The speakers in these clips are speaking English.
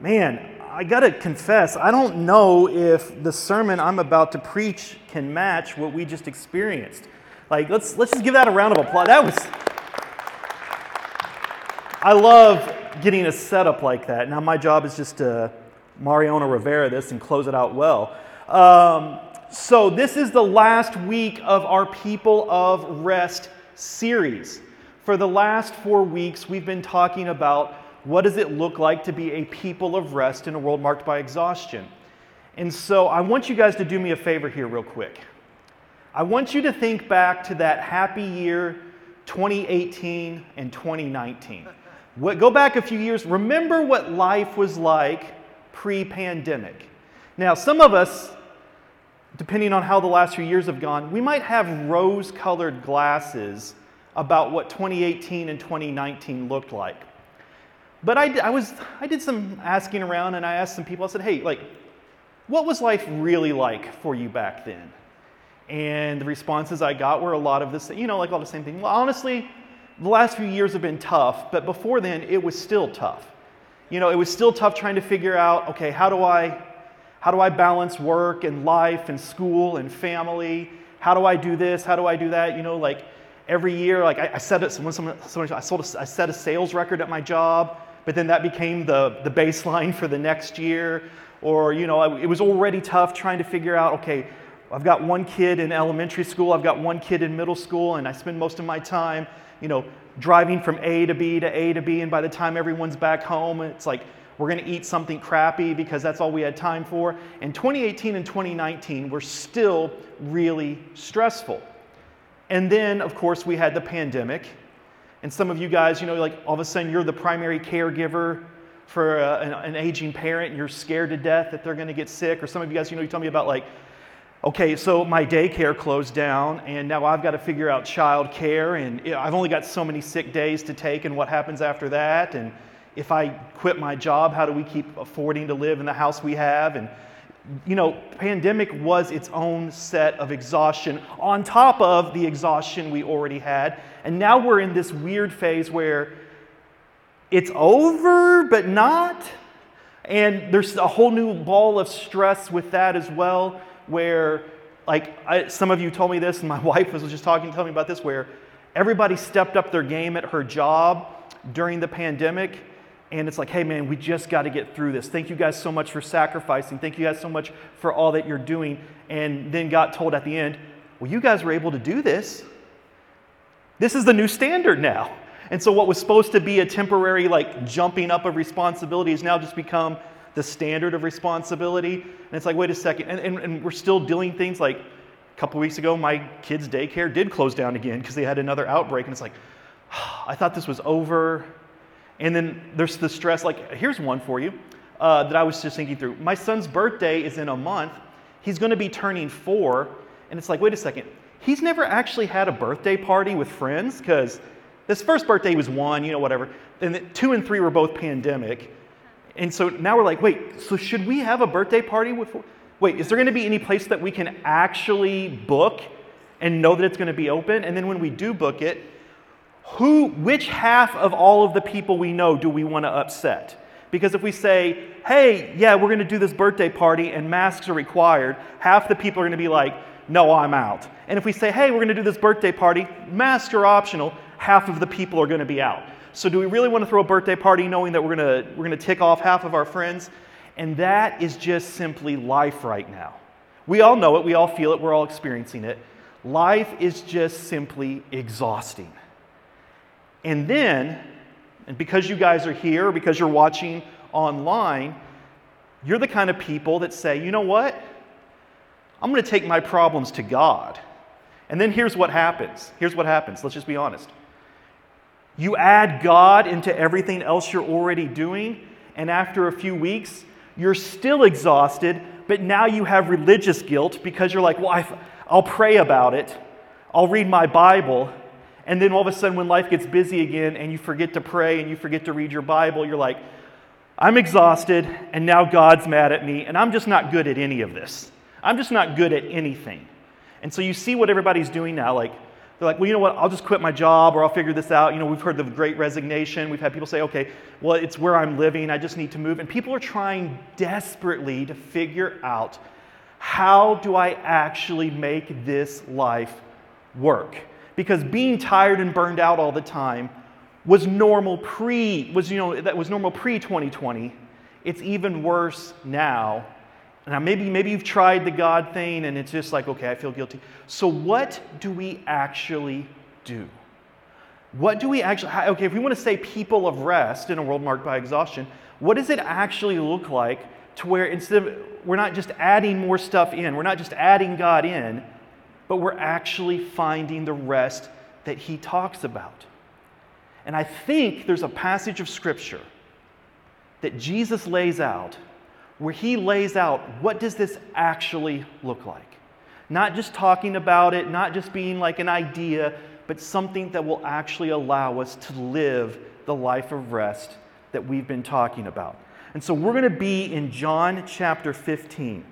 man, I got to confess, I don't know if the sermon I'm about to preach can match what we just experienced. Like, let's, let's just give that a round of applause. That was. I love getting a setup like that. Now, my job is just to Mariano Rivera this and close it out well. Um, so, this is the last week of our People of Rest series. For the last four weeks, we've been talking about what does it look like to be a people of rest in a world marked by exhaustion. And so, I want you guys to do me a favor here, real quick. I want you to think back to that happy year 2018 and 2019. What, go back a few years. Remember what life was like pre pandemic. Now, some of us depending on how the last few years have gone, we might have rose colored glasses about what 2018 and 2019 looked like. But I, I, was, I did some asking around and I asked some people, I said, hey, like, what was life really like for you back then? And the responses I got were a lot of this, you know, like all the same thing. Well, honestly, the last few years have been tough, but before then, it was still tough. You know, it was still tough trying to figure out, okay, how do I how do I balance work and life and school and family? How do I do this? How do I do that? You know, like every year, like I, I set it, someone, someone, someone, I, sold a, I set a sales record at my job, but then that became the, the baseline for the next year. Or, you know, it was already tough trying to figure out, okay, I've got one kid in elementary school, I've got one kid in middle school, and I spend most of my time, you know, driving from A to B to A to B, and by the time everyone's back home, it's like we're to eat something crappy because that's all we had time for. And 2018 and 2019 were still really stressful. And then, of course, we had the pandemic. And some of you guys, you know, like all of a sudden you're the primary caregiver for a, an, an, aging parent and you're scared to death that they're going to get sick. Or some of you guys, you know, you tell me about like, okay, so my daycare closed down and now I've got to figure out child care and I've only got so many sick days to take and what happens after that. And if I quit my job, how do we keep affording to live in the house we have? And, you know, pandemic was its own set of exhaustion on top of the exhaustion we already had. And now we're in this weird phase where it's over, but not. And there's a whole new ball of stress with that as well, where, like, I, some of you told me this, and my wife was just talking, telling me about this, where everybody stepped up their game at her job during the pandemic and it's like, hey, man, we just got to get through this. Thank you guys so much for sacrificing. Thank you guys so much for all that you're doing. And then got told at the end, well, you guys were able to do this. This is the new standard now. And so, what was supposed to be a temporary, like, jumping up of responsibility has now just become the standard of responsibility. And it's like, wait a second. And, and, and we're still doing things like a couple weeks ago, my kids' daycare did close down again because they had another outbreak. And it's like, oh, I thought this was over. And then there's the stress. Like, here's one for you uh, that I was just thinking through. My son's birthday is in a month. He's going to be turning four. And it's like, wait a second. He's never actually had a birthday party with friends because this first birthday was one, you know, whatever. And two and three were both pandemic. And so now we're like, wait, so should we have a birthday party with? Wait, is there going to be any place that we can actually book and know that it's going to be open? And then when we do book it, who, which half of all of the people we know do we want to upset? Because if we say, hey, yeah, we're going to do this birthday party and masks are required, half the people are going to be like, no, I'm out. And if we say, hey, we're going to do this birthday party, masks are optional, half of the people are going to be out. So do we really want to throw a birthday party knowing that we're going to, we're going to tick off half of our friends? And that is just simply life right now. We all know it, we all feel it, we're all experiencing it. Life is just simply exhausting. And then, and because you guys are here, because you're watching online, you're the kind of people that say, you know what? I'm going to take my problems to God. And then here's what happens. Here's what happens. Let's just be honest. You add God into everything else you're already doing, and after a few weeks, you're still exhausted, but now you have religious guilt because you're like, well, I'll pray about it, I'll read my Bible, and then all of a sudden, when life gets busy again and you forget to pray and you forget to read your Bible, you're like, I'm exhausted and now God's mad at me and I'm just not good at any of this. I'm just not good at anything. And so you see what everybody's doing now like, They're like, well, you know what? I'll just quit my job or I'll figure this out. You know, we've heard the great resignation. We've had people say, okay, well, it's where I'm living. I just need to move. And people are trying desperately to figure out how do I actually make this life work? Because being tired and burned out all the time was normal pre was you know that was normal pre 2020. It's even worse now. Now maybe maybe you've tried the God thing and it's just like okay, I feel guilty. So what do we actually do? What do we actually okay, if we want to say people of rest in a world marked by exhaustion, what does it actually look like to where instead of we're not just adding more stuff in, we're not just adding God in, but we're actually finding the rest that he talks about. And I think there's a passage of scripture that Jesus lays out where he lays out what does this actually look like? Not just talking about it, not just being like an idea, but something that will actually allow us to live the life of rest that we've been talking about. And so we're going to be in John chapter 15.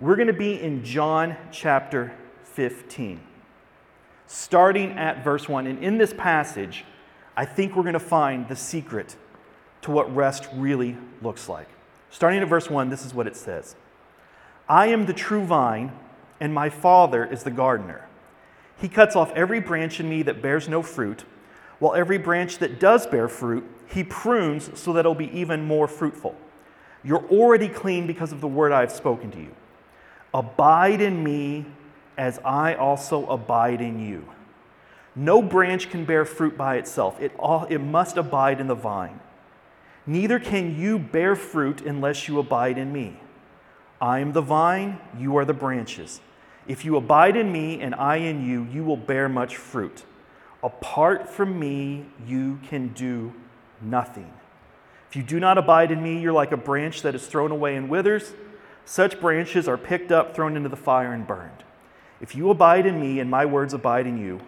We're going to be in John chapter 15, starting at verse 1. And in this passage, I think we're going to find the secret to what rest really looks like. Starting at verse 1, this is what it says I am the true vine, and my Father is the gardener. He cuts off every branch in me that bears no fruit, while every branch that does bear fruit, he prunes so that it'll be even more fruitful. You're already clean because of the word I have spoken to you. Abide in me as I also abide in you. No branch can bear fruit by itself, it, all, it must abide in the vine. Neither can you bear fruit unless you abide in me. I am the vine, you are the branches. If you abide in me and I in you, you will bear much fruit. Apart from me, you can do nothing. If you do not abide in me, you're like a branch that is thrown away and withers. Such branches are picked up, thrown into the fire, and burned. If you abide in me and my words abide in you,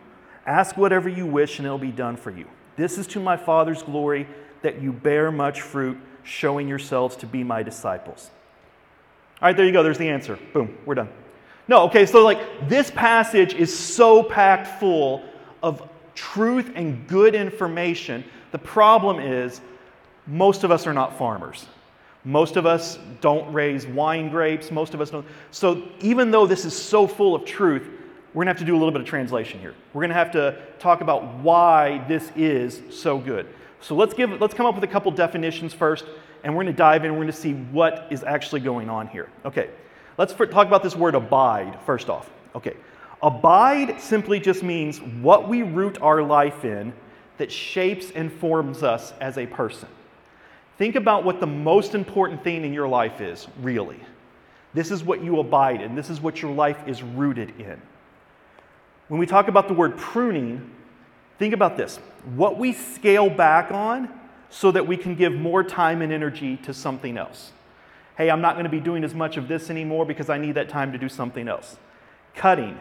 Ask whatever you wish, and it'll be done for you. This is to my Father's glory that you bear much fruit, showing yourselves to be my disciples. All right, there you go. There's the answer. Boom, we're done. No, okay, so like this passage is so packed full of truth and good information. The problem is, most of us are not farmers. Most of us don't raise wine grapes. Most of us don't. So even though this is so full of truth, we're going to have to do a little bit of translation here. We're going to have to talk about why this is so good. So let's give let's come up with a couple definitions first and we're going to dive in we're going to see what is actually going on here. Okay. Let's talk about this word abide first off. Okay. Abide simply just means what we root our life in that shapes and forms us as a person. Think about what the most important thing in your life is, really. This is what you abide in. This is what your life is rooted in. When we talk about the word pruning, think about this what we scale back on so that we can give more time and energy to something else. Hey, I'm not going to be doing as much of this anymore because I need that time to do something else. Cutting.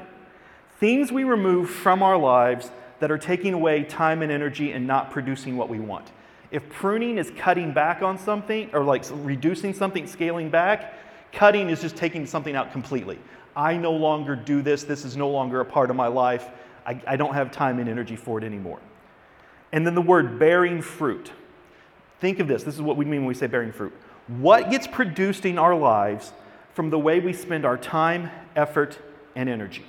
Things we remove from our lives that are taking away time and energy and not producing what we want. If pruning is cutting back on something, or like reducing something, scaling back, cutting is just taking something out completely. I no longer do this. This is no longer a part of my life. I, I don't have time and energy for it anymore. And then the word bearing fruit. Think of this. This is what we mean when we say bearing fruit. What gets produced in our lives from the way we spend our time, effort, and energy?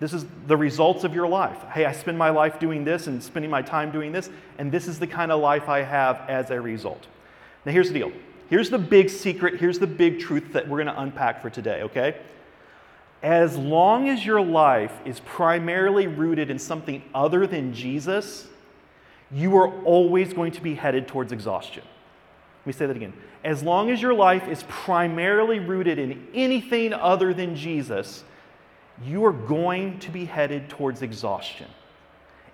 This is the results of your life. Hey, I spend my life doing this and spending my time doing this, and this is the kind of life I have as a result. Now, here's the deal. Here's the big secret. Here's the big truth that we're going to unpack for today, okay? as long as your life is primarily rooted in something other than Jesus, you are always going to be headed towards exhaustion. Let me say that again. As long as your life is primarily rooted in anything other than Jesus, you are going to be headed towards exhaustion.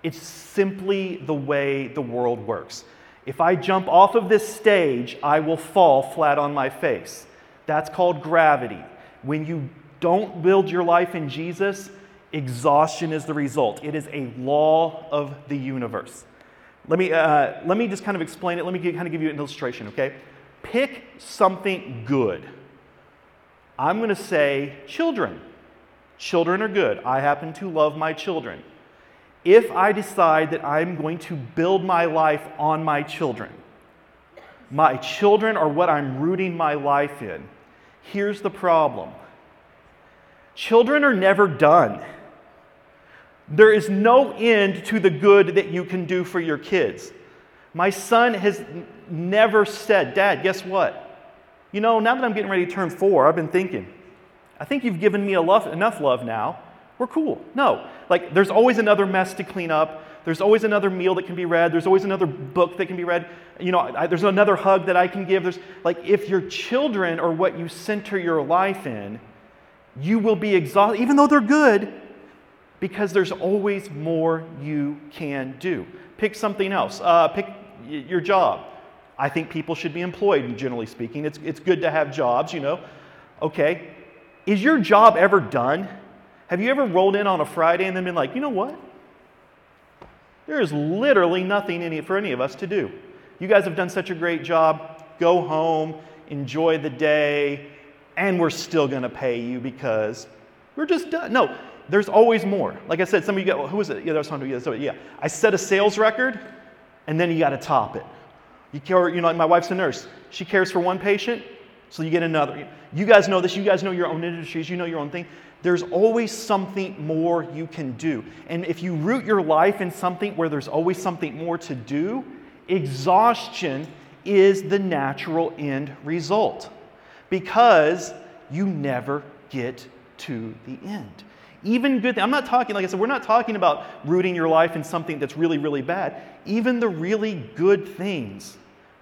It's simply the way the world works. If I jump off of this stage, I will fall flat on my face. That's called gravity. When you don't build your life in Jesus, exhaustion is the result. It is a law of the universe. Let me, uh, let me just kind of explain it. Let me kind of give you an illustration, okay? Pick something good. I'm going to say children. Children are good. I happen to love my children. If I decide that I'm going to build my life on my children, my children are what I'm rooting my life in. Here's the problem children are never done. There is no end to the good that you can do for your kids. My son has never said, Dad, guess what? You know, now that I'm getting ready to turn four, I've been thinking, I think you've given me love, enough love now. We're cool. No. Like, there's always another mess to clean up. There's always another meal that can be read. There's always another book that can be read. You know, I, there's another hug that I can give. There's like, if your children are what you center your life in, you will be exhausted, even though they're good, because there's always more you can do. Pick something else. Uh, pick your job. I think people should be employed, generally speaking. It's, it's good to have jobs, you know. Okay, is your job ever done? Have you ever rolled in on a Friday and then been like, you know what? There is literally nothing for any of us to do. You guys have done such a great job. Go home, enjoy the day, and we're still going to pay you because we're just done. No, there's always more. Like I said, some of you get, well, was it? Yeah, there's somebody. Yeah, I set a sales record, and then you got to top it. You care, you know, my wife's a nurse. She cares for one patient, so you get another. You guys know this. You guys know your own industries. You know your own thing. There's always something more you can do. And if you root your life in something where there's always something more to do, exhaustion is the natural end result because you never get to the end. Even good, I'm not talking, like I said, we're not talking about rooting your life in something that's really, really bad. Even the really good things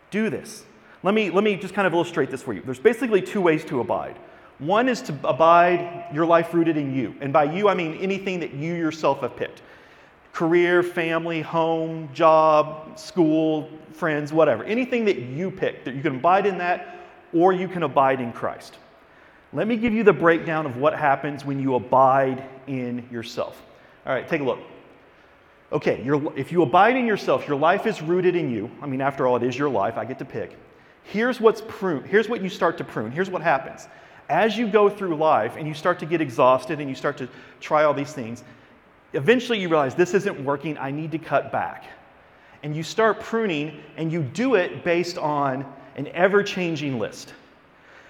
do this. Let me, let me just kind of illustrate this for you. There's basically two ways to abide. One is to abide your life rooted in you. And by you, I mean anything that you yourself have picked career, family, home, job, school, friends, whatever. Anything that you pick, that you can abide in that or you can abide in Christ. Let me give you the breakdown of what happens when you abide in yourself. All right, take a look. Okay, if you abide in yourself, your life is rooted in you. I mean, after all, it is your life. I get to pick. Here's what's prune. Here's what you start to prune. Here's what happens. As you go through life and you start to get exhausted and you start to try all these things, eventually you realize this isn't working. I need to cut back. And you start pruning and you do it based on an ever changing list.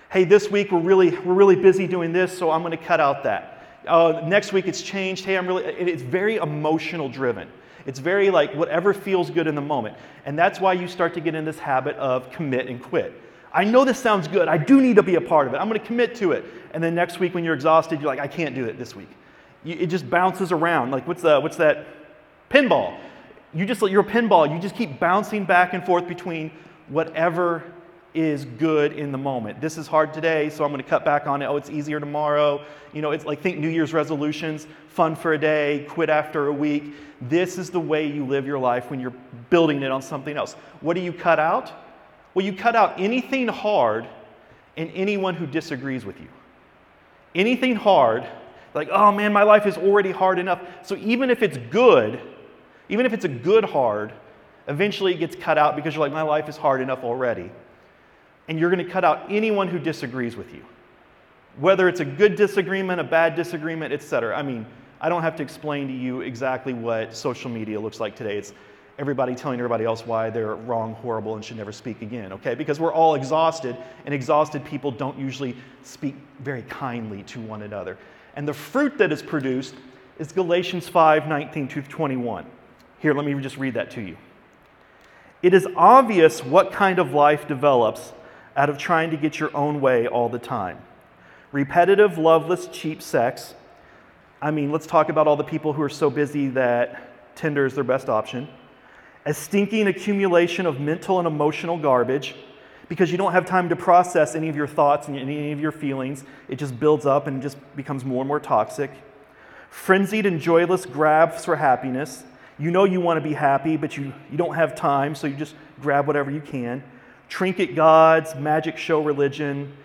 Hey, this week we're really, we're really busy doing this, so I'm going to cut out that. Uh, next week it's changed. Hey, I'm really, it's very emotional driven. It's very like whatever feels good in the moment. And that's why you start to get in this habit of commit and quit. I know this sounds good. I do need to be a part of it. I'm going to commit to it. And then next week when you're exhausted, you're like, I can't do it this week. You, it just bounces around. Like what's, the, what's that? Pinball. You just, you're a pinball. You just keep bouncing back and forth between whatever is good in the moment. This is hard today, so I'm going to cut back on it. Oh, it's easier tomorrow. You know, it's like think New Year's resolutions, fun for a day, quit after a week. This is the way you live your life when you're building it on something else. What do you cut out? Well, you cut out anything hard and anyone who disagrees with you. Anything hard, like, oh man, my life is already hard enough. So even if it's good, even if it's a good hard, eventually it gets cut out because you're like, my life is hard enough already and you're going to cut out anyone who disagrees with you. Whether it's a good disagreement, a bad disagreement, etc. I mean, I don't have to explain to you exactly what social media looks like today. It's everybody telling everybody else why they're wrong, horrible, and should never speak again, okay? Because we're all exhausted, and exhausted people don't usually speak very kindly to one another. And the fruit that is produced is Galatians 5 19 to 21. Here, let me just read that to you. It is obvious what kind of life develops out of trying to get your own way all the time. Repetitive, loveless, cheap sex. I mean, let's talk about all the people who are so busy that Tinder is their best option. A stinking accumulation of mental and emotional garbage because you don't have time to process any of your thoughts and any of your feelings. It just builds up and just becomes more and more toxic. Frenzied and joyless grabs for happiness. You know you want to be happy, but you, you don't have time, so you just grab whatever you can trinket gods, magic show religion.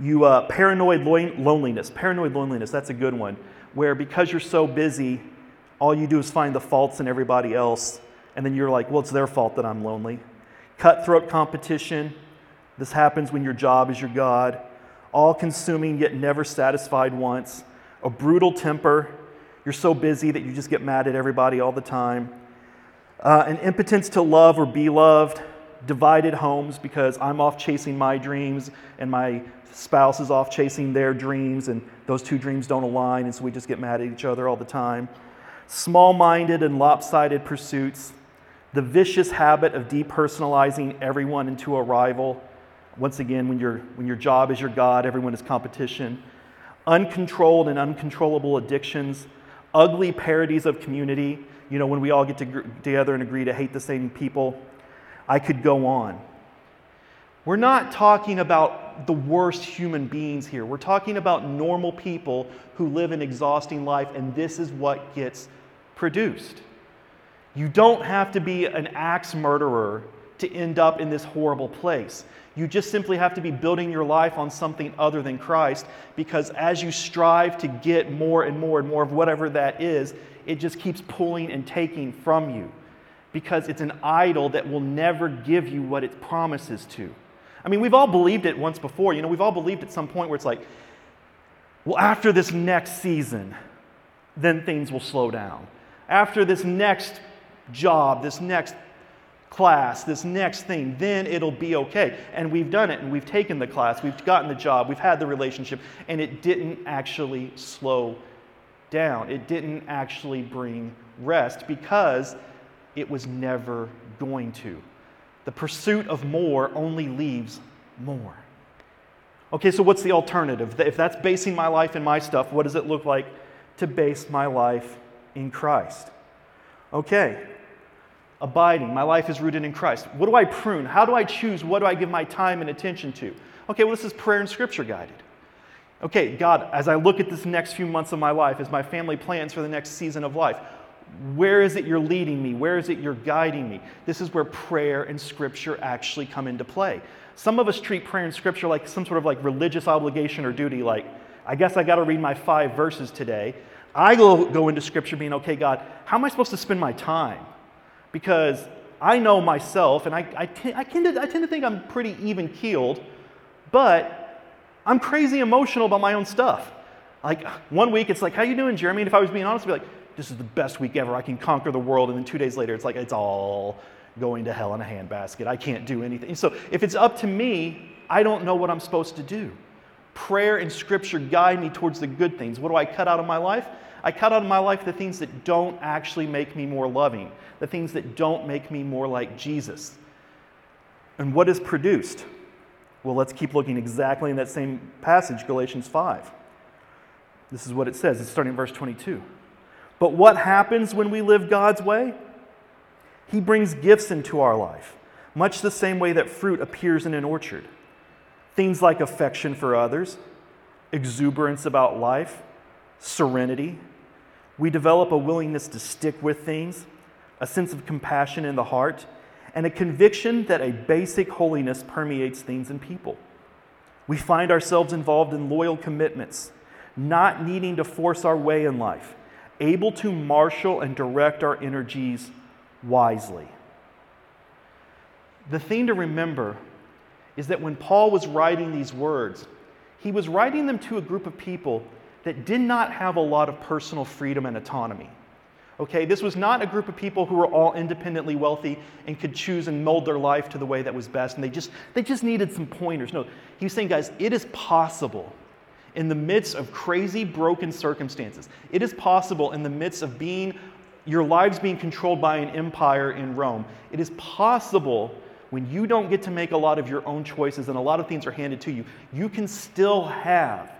You uh, paranoid loneliness. Paranoid loneliness, that's a good one, where because you're so busy, all you do is find the faults in everybody else, and then you're like, well, it's their fault that I'm lonely. Cutthroat competition. This happens when your job is your God. All consuming yet never satisfied once. a brutal temper. You're so busy that you just get mad at everybody all the time. Uh, an impotence to love or be loved, divided homes because I'm off chasing my dreams and my spouse is off chasing their dreams, and those two dreams don't align, and so we just get mad at each other all the time. Small minded and lopsided pursuits, the vicious habit of depersonalizing everyone into a rival. Once again, when, you when your job is your God, everyone is competition. Uncontrolled and uncontrollable addictions, ugly parodies of community. You know, when we all get together and agree to hate the same people. I could go on. We're not talking about the worst human beings here. We're talking about normal people who live an exhausting life, and this is what gets produced. You don't have to be an axe murderer to end up in this horrible place. You just simply have to be building your life on something other than Christ because as you strive to get more and more and more of whatever that is, it just keeps pulling and taking from you because it's an idol that will never give you what it promises to. I mean, we've all believed it once before. You know, we've all believed at some point where it's like, well, after this next season, then things will slow down. After this next job, this next class, this next thing, then it'll be okay. And we've done it, and we've taken the class, we've gotten the job, we've had the relationship, and it didn't actually slow down. It didn't actually bring rest because it was never going to. The pursuit of more only leaves more. Okay, so what's the alternative? If that's basing my life in my stuff, what does it look like to base my life in Christ? Okay, abiding. My life is rooted in Christ. What do I prune? How do I choose? What do I give my time and attention to? Okay, well, this is prayer and scripture guided. Okay, God, as I look at this next few months of my life, as my family plans for the next season of life, where is it you're leading me? Where is it you're guiding me? This is where prayer and scripture actually come into play. Some of us treat prayer and scripture like some sort of like religious obligation or duty, like, I guess I got to read my five verses today. I go, go into scripture being, okay, God, how am I supposed to spend my time? Because I know myself, and I, I, t- I, tend, to, I tend to think I'm pretty even keeled, but I'm crazy emotional about my own stuff. Like one week, it's like, how you doing, Jeremy? And if I was being honest, I'd be like, this is the best week ever. I can conquer the world. And then two days later, it's like, it's all going to hell in a handbasket. I can't do anything. So if it's up to me, I don't know what I'm supposed to do. Prayer and scripture guide me towards the good things. What do I cut out of my life? I cut out of my life the things that don't actually make me more loving, the things that don't make me more like Jesus. And what is produced? Well, let's keep looking exactly in that same passage, Galatians 5. This is what it says. It's starting in verse 22. But what happens when we live God's way? He brings gifts into our life, much the same way that fruit appears in an orchard. Things like affection for others, exuberance about life, serenity. We develop a willingness to stick with things, a sense of compassion in the heart, and a conviction that a basic holiness permeates things and people. We find ourselves involved in loyal commitments, not needing to force our way in life able to marshal and direct our energies wisely. The thing to remember is that when Paul was writing these words, he was writing them to a group of people that did not have a lot of personal freedom and autonomy. Okay, this was not a group of people who were all independently wealthy and could choose and mold their life to the way that was best, and they just, they just needed some pointers. No, he was saying, guys, it is possible in the midst of crazy, broken circumstances. It is possible in the midst of being, your lives being controlled by an empire in Rome. It is possible when you don't get to make a lot of your own choices and a lot of things are handed to you, you can still have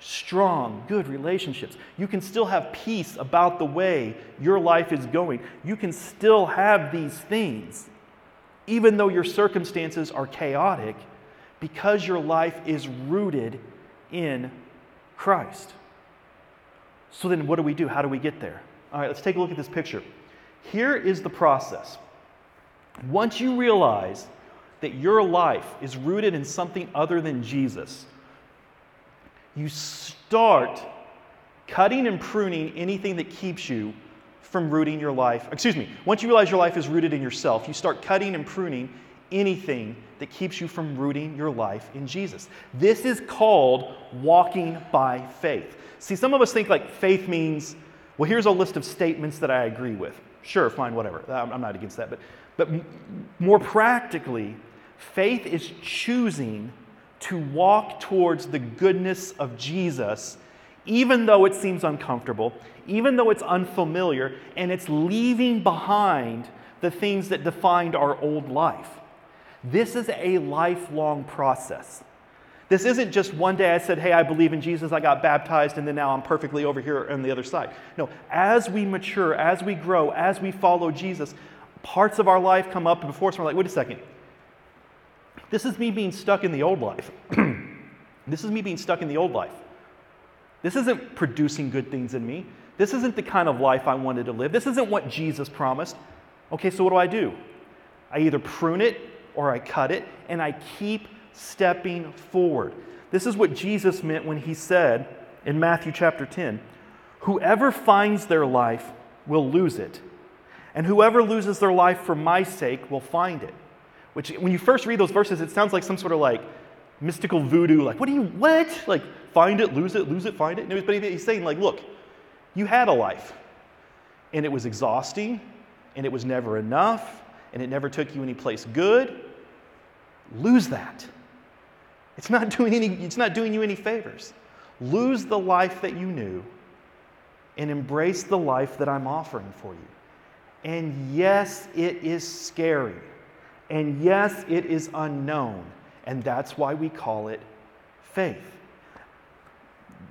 strong, good relationships. You can still have peace about the way your life is going. You can still have these things, even though your circumstances are chaotic, because your life is rooted in Christ. So then, what do we do? How do we get there? All right, let's take a look at this picture. Here is the process. Once you realize that your life is rooted in something other than Jesus, you start cutting and pruning anything that keeps you from rooting your life. Excuse me, once you realize your life is rooted in yourself, you start cutting and pruning anything that keeps you from rooting your life in Jesus. This is called walking by faith. See, some of us think like faith means, well, here's a list of statements that I agree with. Sure, fine, whatever. I'm not against that. But, but more practically, faith is choosing to walk towards the goodness of Jesus, even though it seems uncomfortable, even though it's unfamiliar, and it's leaving behind the things that defined our old life. This is a lifelong process. This isn't just one day I said, Hey, I believe in Jesus, I got baptized, and then now I'm perfectly over here on the other side. No, as we mature, as we grow, as we follow Jesus, parts of our life come up before us, and we're like, Wait a second. This is me being stuck in the old life. this is me being stuck in the old life. This isn't producing good things in me. This isn't the kind of life I wanted to live. This isn't what Jesus promised. Okay, so what do I do? I either prune it or I cut it, and I keep stepping forward. This is what Jesus meant when he said in Matthew chapter 10 Whoever finds their life will lose it, and whoever loses their life for my sake will find it. Which, when you first read those verses, it sounds like some sort of like mystical voodoo, like, what do you, what? Like, find it, lose it, lose it, find it. But he's saying, like, look, you had a life, and it was exhausting, and it was never enough, and it never took you any place good. Lose that. It's not doing, any, it's not doing you any favors. Lose the life that you knew and embrace the life that I'm offering for you. And yes, it is scary. And yes, it is unknown. And that's why we call it faith.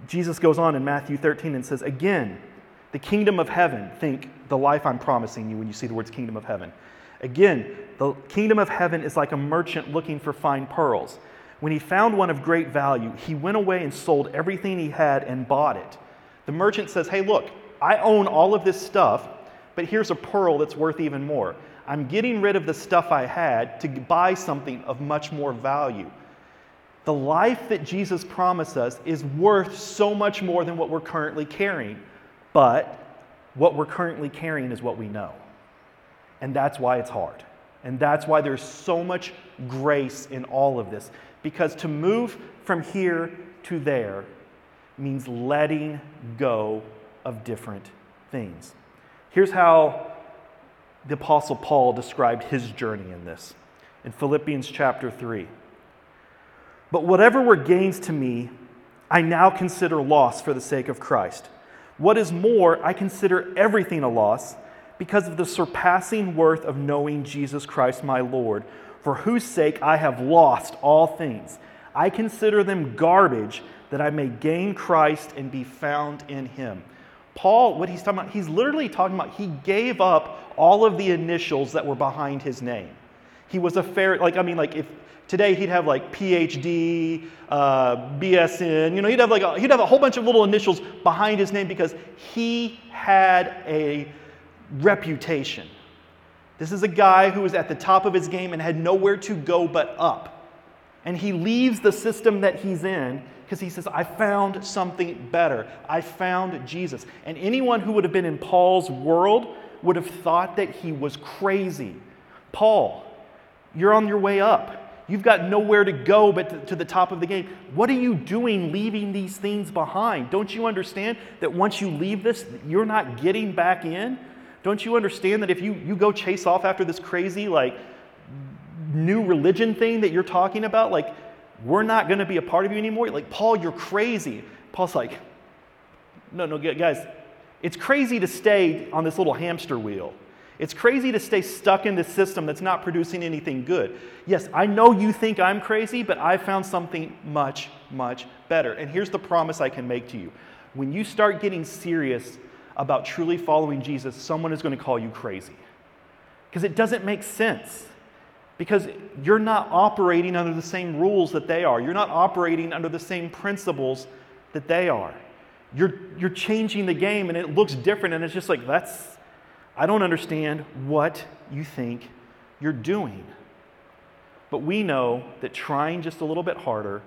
Jesus goes on in Matthew 13 and says, Again, the kingdom of heaven, think the life I'm promising you when you see the words kingdom of heaven. Again, the kingdom of heaven is like a merchant looking for fine pearls. When he found one of great value, he went away and sold everything he had and bought it. The merchant says, Hey, look, I own all of this stuff, but here's a pearl that's worth even more. I'm getting rid of the stuff I had to buy something of much more value. The life that Jesus promised us is worth so much more than what we're currently carrying, but what we're currently carrying is what we know. And that's why it's hard. And that's why there's so much grace in all of this. Because to move from here to there means letting go of different things. Here's how the Apostle Paul described his journey in this in Philippians chapter 3. But whatever were gains to me, I now consider loss for the sake of Christ. What is more, I consider everything a loss because of the surpassing worth of knowing Jesus Christ my Lord, for whose sake I have lost all things. I consider them garbage that I may gain Christ and be found in him Paul, what he's talking about, he's literally talking about he gave up all of the initials that were behind his name. He was a fair, like, I mean, like, if today he'd have like PhD, uh, BSN, you know, he'd have like, a, he'd have a whole bunch of little initials behind his name because he had a reputation. This is a guy who was at the top of his game and had nowhere to go but up. And he leaves the system that he's in because he says, I found something better. I found Jesus. And anyone who would have been in Paul's world would have thought that he was crazy. Paul, you're on your way up. You've got nowhere to go but to the top of the game. What are you doing leaving these things behind? Don't you understand that once you leave this, you're not getting back in? Don't you understand that if you, you go chase off after this crazy, like, new religion thing that you're talking about, like, we're not going to be a part of you anymore. Like, Paul, you're crazy. Paul's like, no, no, guys, it's crazy to stay on this little hamster wheel. It's crazy to stay stuck in this system that's not producing anything good. Yes, I know you think I'm crazy, but I found something much, much better. And here's the promise I can make to you when you start getting serious about truly following Jesus, someone is going to call you crazy because it doesn't make sense because you're not operating under the same rules that they are. You're not operating under the same principles that they are. You're, you're changing the game and it looks different, and it's just like, that's, I don't understand what you think you're doing. But we know that trying just a little bit harder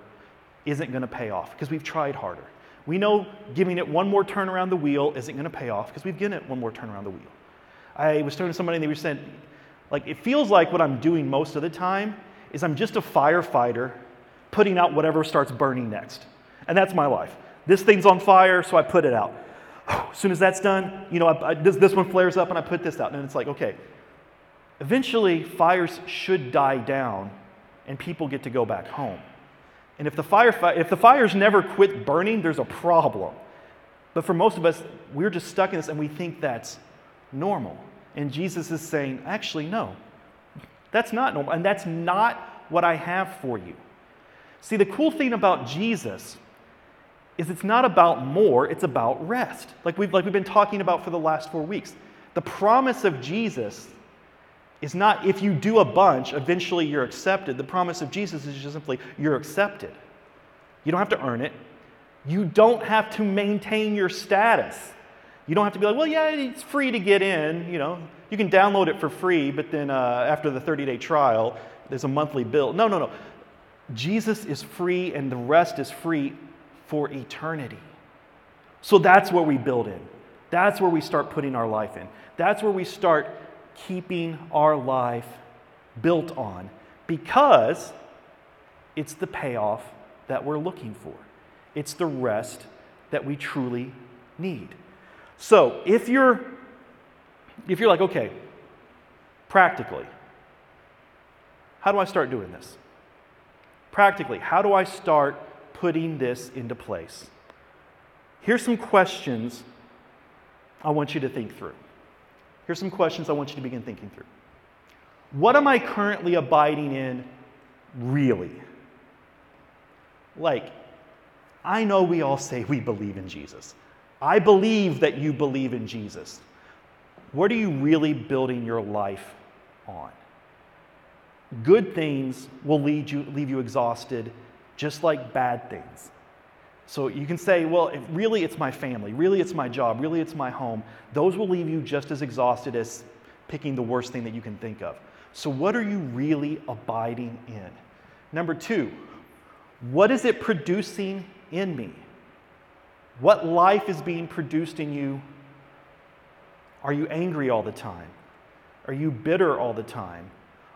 isn't going to pay off because we've tried harder. We know giving it one more turn around the wheel isn't going to pay off because we've given it one more turn around the wheel. I was talking to somebody and they were saying, like, it feels like what I'm doing most of the time is I'm just a firefighter putting out whatever starts burning next. And that's my life. This thing's on fire, so I put it out. As soon as that's done, you know, I, I, this, this one flares up and I put this out. And it's like, okay, eventually fires should die down and people get to go back home. And if the, fire, if the fires never quit burning, there's a problem. But for most of us, we're just stuck in this and we think that's normal. And Jesus is saying, actually, no, that's not normal. And that's not what I have for you. See, the cool thing about Jesus is it's not about more, it's about rest. Like we've, like we've been talking about for the last four weeks. The promise of Jesus is not if you do a bunch, eventually you're accepted. The promise of Jesus is just simply you're accepted. You don't have to earn it. You don't have to maintain your status. You don't have to be like, well, yeah, it's free to get in. You know, you can download it for free, but then uh, after the 30 day trial, there's a monthly bill. No, no, no. Jesus is free and the rest is free for eternity. So that's where we build in. That's where we start putting our life in. That's where we start keeping our life built on because it's the payoff that we're looking for. It's the rest that we truly need. So, if you're if you're like, okay, practically, how do I start doing this? Practically, how do I start putting this into place? Here's some questions I want you to think through. Here's some questions I want you to begin thinking through. What am I currently abiding in really? Like, I know we all say we believe in Jesus. I believe that you believe in Jesus. What are you really building your life on? Good things will lead you, leave you exhausted, just like bad things. So you can say, well, really it's my family, really it's my job, really it's my home. Those will leave you just as exhausted as picking the worst thing that you can think of. So, what are you really abiding in? Number two, what is it producing in me? What life is being produced in you? Are you angry all the time? Are you bitter all the time?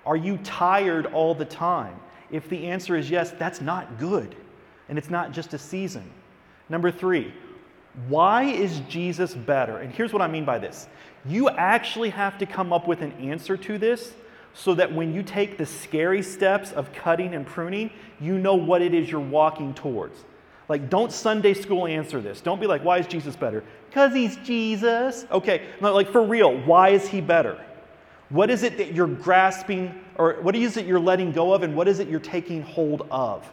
Are you tired all the time? If the answer is yes, that's not good. And it's not just a season. Number three, why is Jesus better? And here's what I mean by this you actually have to come up with an answer to this so that when you take the scary steps of cutting and pruning, you know what it is you're walking towards. Like, don't Sunday school answer this. Don't be like, why is Jesus better? Because he's Jesus. Okay, no, like for real, why is he better? What is it that you're grasping, or what is it you're letting go of, and what is it you're taking hold of?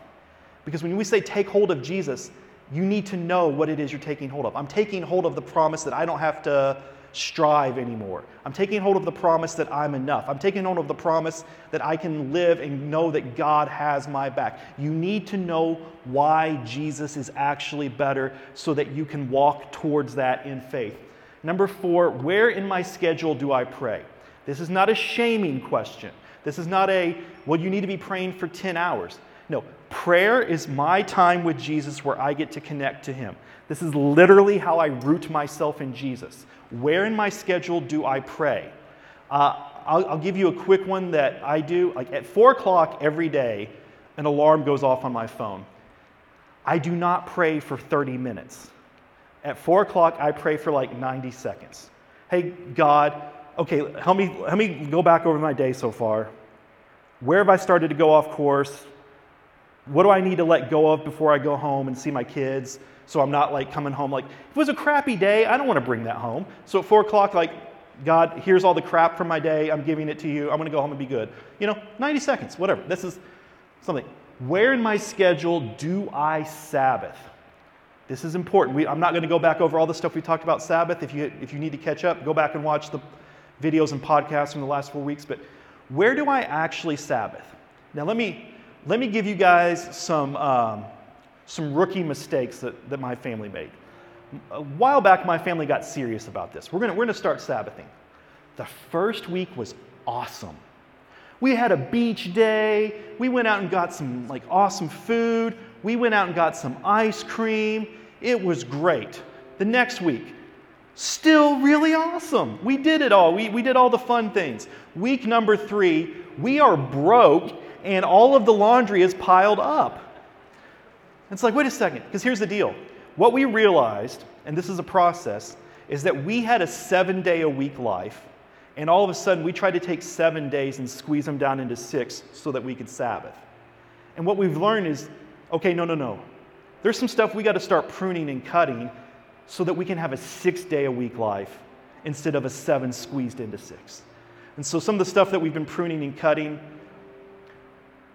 Because when we say take hold of Jesus, you need to know what it is you're taking hold of. I'm taking hold of the promise that I don't have to strive anymore. I'm taking hold of the promise that I'm enough. I'm taking hold of the promise that I can live and know that God has my back. You need to know why Jesus is actually better so that you can walk towards that in faith. Number four, where in my schedule do I pray? This is not a shaming question. This is not a, well, you need to be praying for 10 hours. No, prayer is my time with Jesus where I get to connect to Him. This is literally how I root myself in Jesus. Where in my schedule do I pray? Uh, I'll, I'll give you a quick one that I do. Like at four o'clock every day, an alarm goes off on my phone. I do not pray for 30 minutes. At four o'clock, I pray for like 90 seconds. Hey, God, okay, help me, help me go back over my day so far. Where have I started to go off course? What do I need to let go of before I go home and see my kids? So I'm not like coming home like, if it was a crappy day, I don't want to bring that home. So at four o'clock, like, God, here's all the crap from my day. I'm giving it to you. I'm going to go home and be good. You know, 90 seconds, whatever. This is something. Where in my schedule do I Sabbath? This is important. We, I'm not going to go back over all the stuff we talked about Sabbath. If you, if you need to catch up, go back and watch the videos and podcasts from the last four weeks. But where do I actually Sabbath? Now, let me, let me give you guys some, um, some rookie mistakes that, that my family made. A while back, my family got serious about this. We're going we're to start Sabbathing. The first week was awesome. We had a beach day. We went out and got some like awesome food. We went out and got some ice cream. It was great. The next week, still really awesome. We did it all. We, we did all the fun things. Week number three, we are broke and all of the laundry is piled up. It's like, wait a second, because here's the deal. What we realized, and this is a process, is that we had a seven day a week life, and all of a sudden we tried to take seven days and squeeze them down into six so that we could Sabbath. And what we've learned is okay, no, no, no. There's some stuff we got to start pruning and cutting so that we can have a six day a week life instead of a seven squeezed into six. And so some of the stuff that we've been pruning and cutting,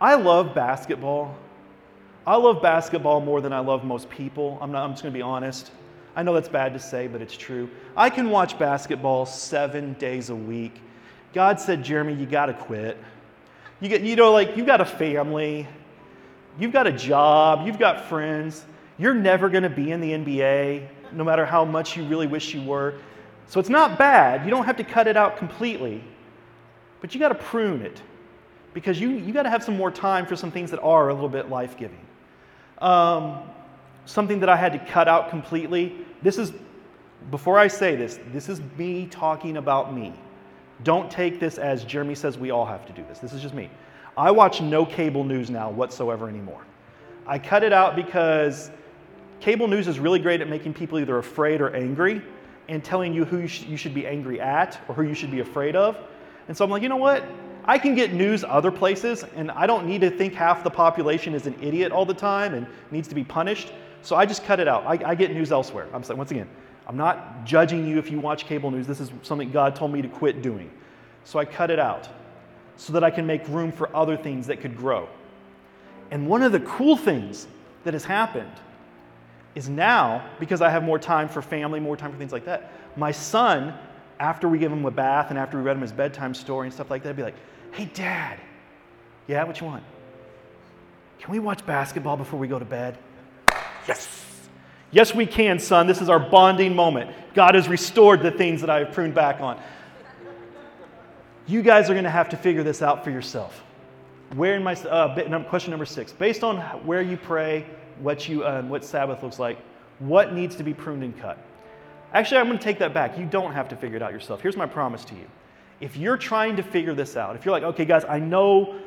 I love basketball. I love basketball more than I love most people. I'm, not, I'm just going to be honest. I know that's bad to say, but it's true. I can watch basketball seven days a week. God said, Jeremy, you got to quit. You, get, you know, like, you've got a family, you've got a job, you've got friends. You're never going to be in the NBA, no matter how much you really wish you were. So it's not bad. You don't have to cut it out completely, but you got to prune it because you, you got to have some more time for some things that are a little bit life giving. Um, something that I had to cut out completely. This is, before I say this, this is me talking about me. Don't take this as Jeremy says we all have to do this. This is just me. I watch no cable news now whatsoever anymore. I cut it out because cable news is really great at making people either afraid or angry and telling you who you, sh- you should be angry at or who you should be afraid of. And so I'm like, you know what? I can get news other places, and I don't need to think half the population is an idiot all the time and needs to be punished. So I just cut it out. I, I get news elsewhere. I'm saying, once again, I'm not judging you if you watch cable news. This is something God told me to quit doing. So I cut it out so that I can make room for other things that could grow. And one of the cool things that has happened is now, because I have more time for family, more time for things like that, my son, after we give him a bath and after we read him his bedtime story and stuff like that, would be like, hey, dad, yeah, what you want? Can we watch basketball before we go to bed? Yes. Yes, we can, son. This is our bonding moment. God has restored the things that I have pruned back on. You guys are going to have to figure this out for yourself. Where in my uh, question number six, based on where you pray, what you uh, what Sabbath looks like, what needs to be pruned and cut. Actually, I'm going to take that back. You don't have to figure it out yourself. Here's my promise to you. If you're trying to figure this out, if you're like, okay, guys, I know,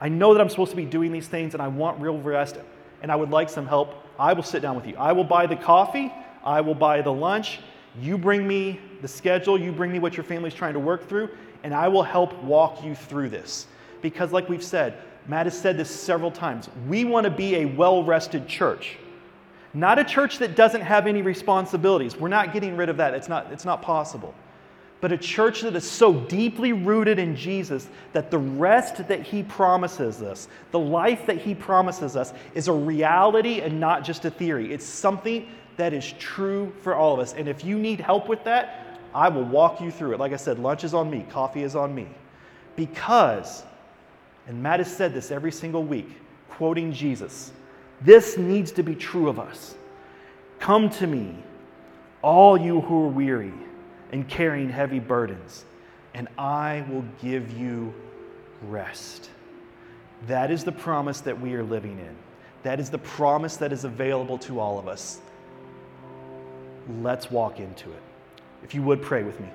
I know that I'm supposed to be doing these things, and I want real rest, and I would like some help, I will sit down with you. I will buy the coffee. I will buy the lunch. You bring me the schedule. You bring me what your family's trying to work through, and I will help walk you through this. Because, like we've said, Matt has said this several times, we want to be a well rested church. Not a church that doesn't have any responsibilities. We're not getting rid of that, it's not, it's not possible. But a church that is so deeply rooted in Jesus that the rest that He promises us, the life that He promises us, is a reality and not just a theory. It's something that is true for all of us. And if you need help with that, I will walk you through it. Like I said, lunch is on me, coffee is on me. Because, and Matt has said this every single week, quoting Jesus, this needs to be true of us. Come to me, all you who are weary and carrying heavy burdens, and I will give you rest. That is the promise that we are living in. That is the promise that is available to all of us. Let's walk into it. If you would pray with me.